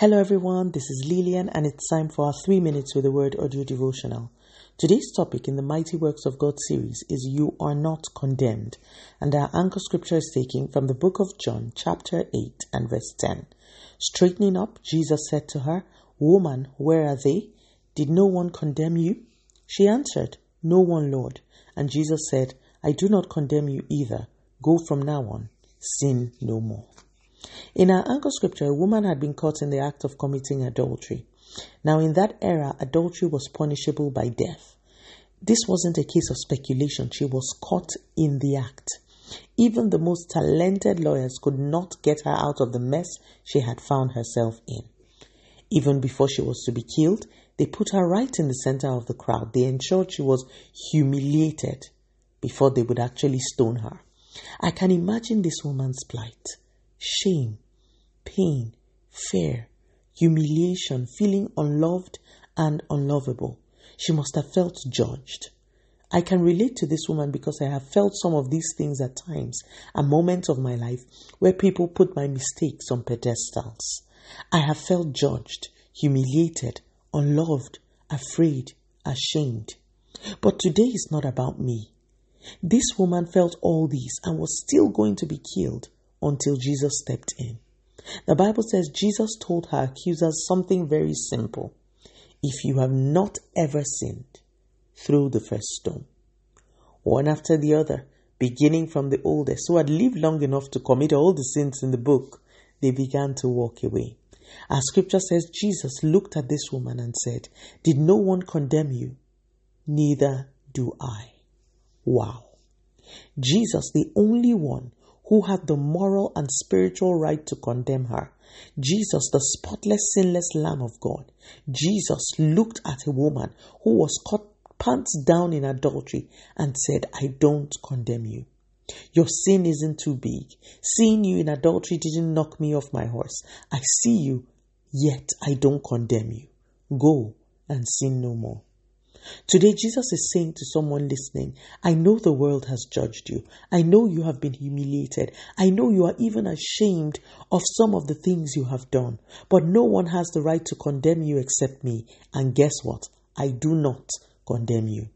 Hello, everyone. This is Lillian, and it's time for our three minutes with the word audio devotional. Today's topic in the Mighty Works of God series is You Are Not Condemned, and our anchor scripture is taken from the book of John, chapter 8 and verse 10. Straightening up, Jesus said to her, Woman, where are they? Did no one condemn you? She answered, No one, Lord. And Jesus said, I do not condemn you either. Go from now on, sin no more. In our anchor scripture, a woman had been caught in the act of committing adultery. Now, in that era, adultery was punishable by death. This wasn't a case of speculation, she was caught in the act. Even the most talented lawyers could not get her out of the mess she had found herself in. Even before she was to be killed, they put her right in the center of the crowd. They ensured she was humiliated before they would actually stone her. I can imagine this woman's plight shame, pain, fear, humiliation, feeling unloved and unlovable. She must have felt judged. I can relate to this woman because I have felt some of these things at times, a moment of my life where people put my mistakes on pedestals. I have felt judged, humiliated, unloved, afraid, ashamed. But today is not about me. This woman felt all these and was still going to be killed until Jesus stepped in. The Bible says Jesus told her accusers something very simple. If you have not ever sinned, throw the first stone. One after the other, beginning from the oldest, who had lived long enough to commit all the sins in the book, they began to walk away. As scripture says, Jesus looked at this woman and said, Did no one condemn you? Neither do I. Wow. Jesus, the only one who had the moral and spiritual right to condemn her. Jesus, the spotless, sinless Lamb of God. Jesus looked at a woman who was caught pants down in adultery and said, I don't condemn you. Your sin isn't too big. Seeing you in adultery didn't knock me off my horse. I see you, yet I don't condemn you. Go and sin no more. Today, Jesus is saying to someone listening, I know the world has judged you. I know you have been humiliated. I know you are even ashamed of some of the things you have done. But no one has the right to condemn you except me. And guess what? I do not condemn you.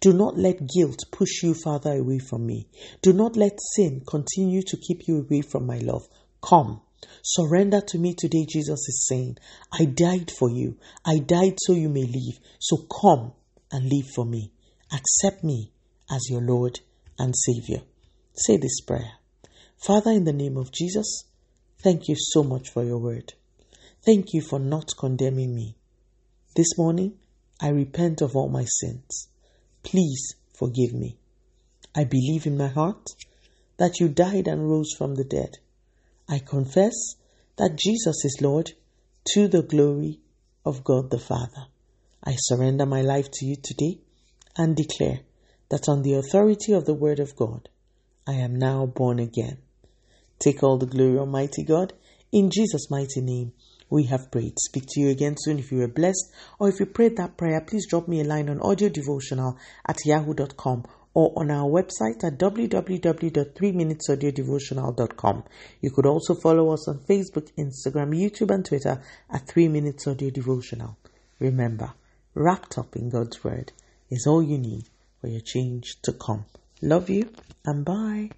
Do not let guilt push you farther away from me. Do not let sin continue to keep you away from my love. Come. Surrender to me today, Jesus is saying. I died for you. I died so you may live. So come and live for me. Accept me as your Lord and Savior. Say this prayer Father, in the name of Jesus, thank you so much for your word. Thank you for not condemning me. This morning, I repent of all my sins. Please forgive me. I believe in my heart that you died and rose from the dead. I confess that Jesus is Lord to the glory of God the Father. I surrender my life to you today and declare that on the authority of the Word of God, I am now born again. Take all the glory, Almighty God. In Jesus' mighty name, we have prayed. Speak to you again soon if you were blessed, or if you prayed that prayer, please drop me a line on audio devotional at yahoo.com or on our website at www.3minutesaudiodevotional.com. You could also follow us on Facebook, Instagram, YouTube, and Twitter at 3 Minutes Audio Devotional. Remember, wrapped up in God's Word is all you need for your change to come. Love you and bye.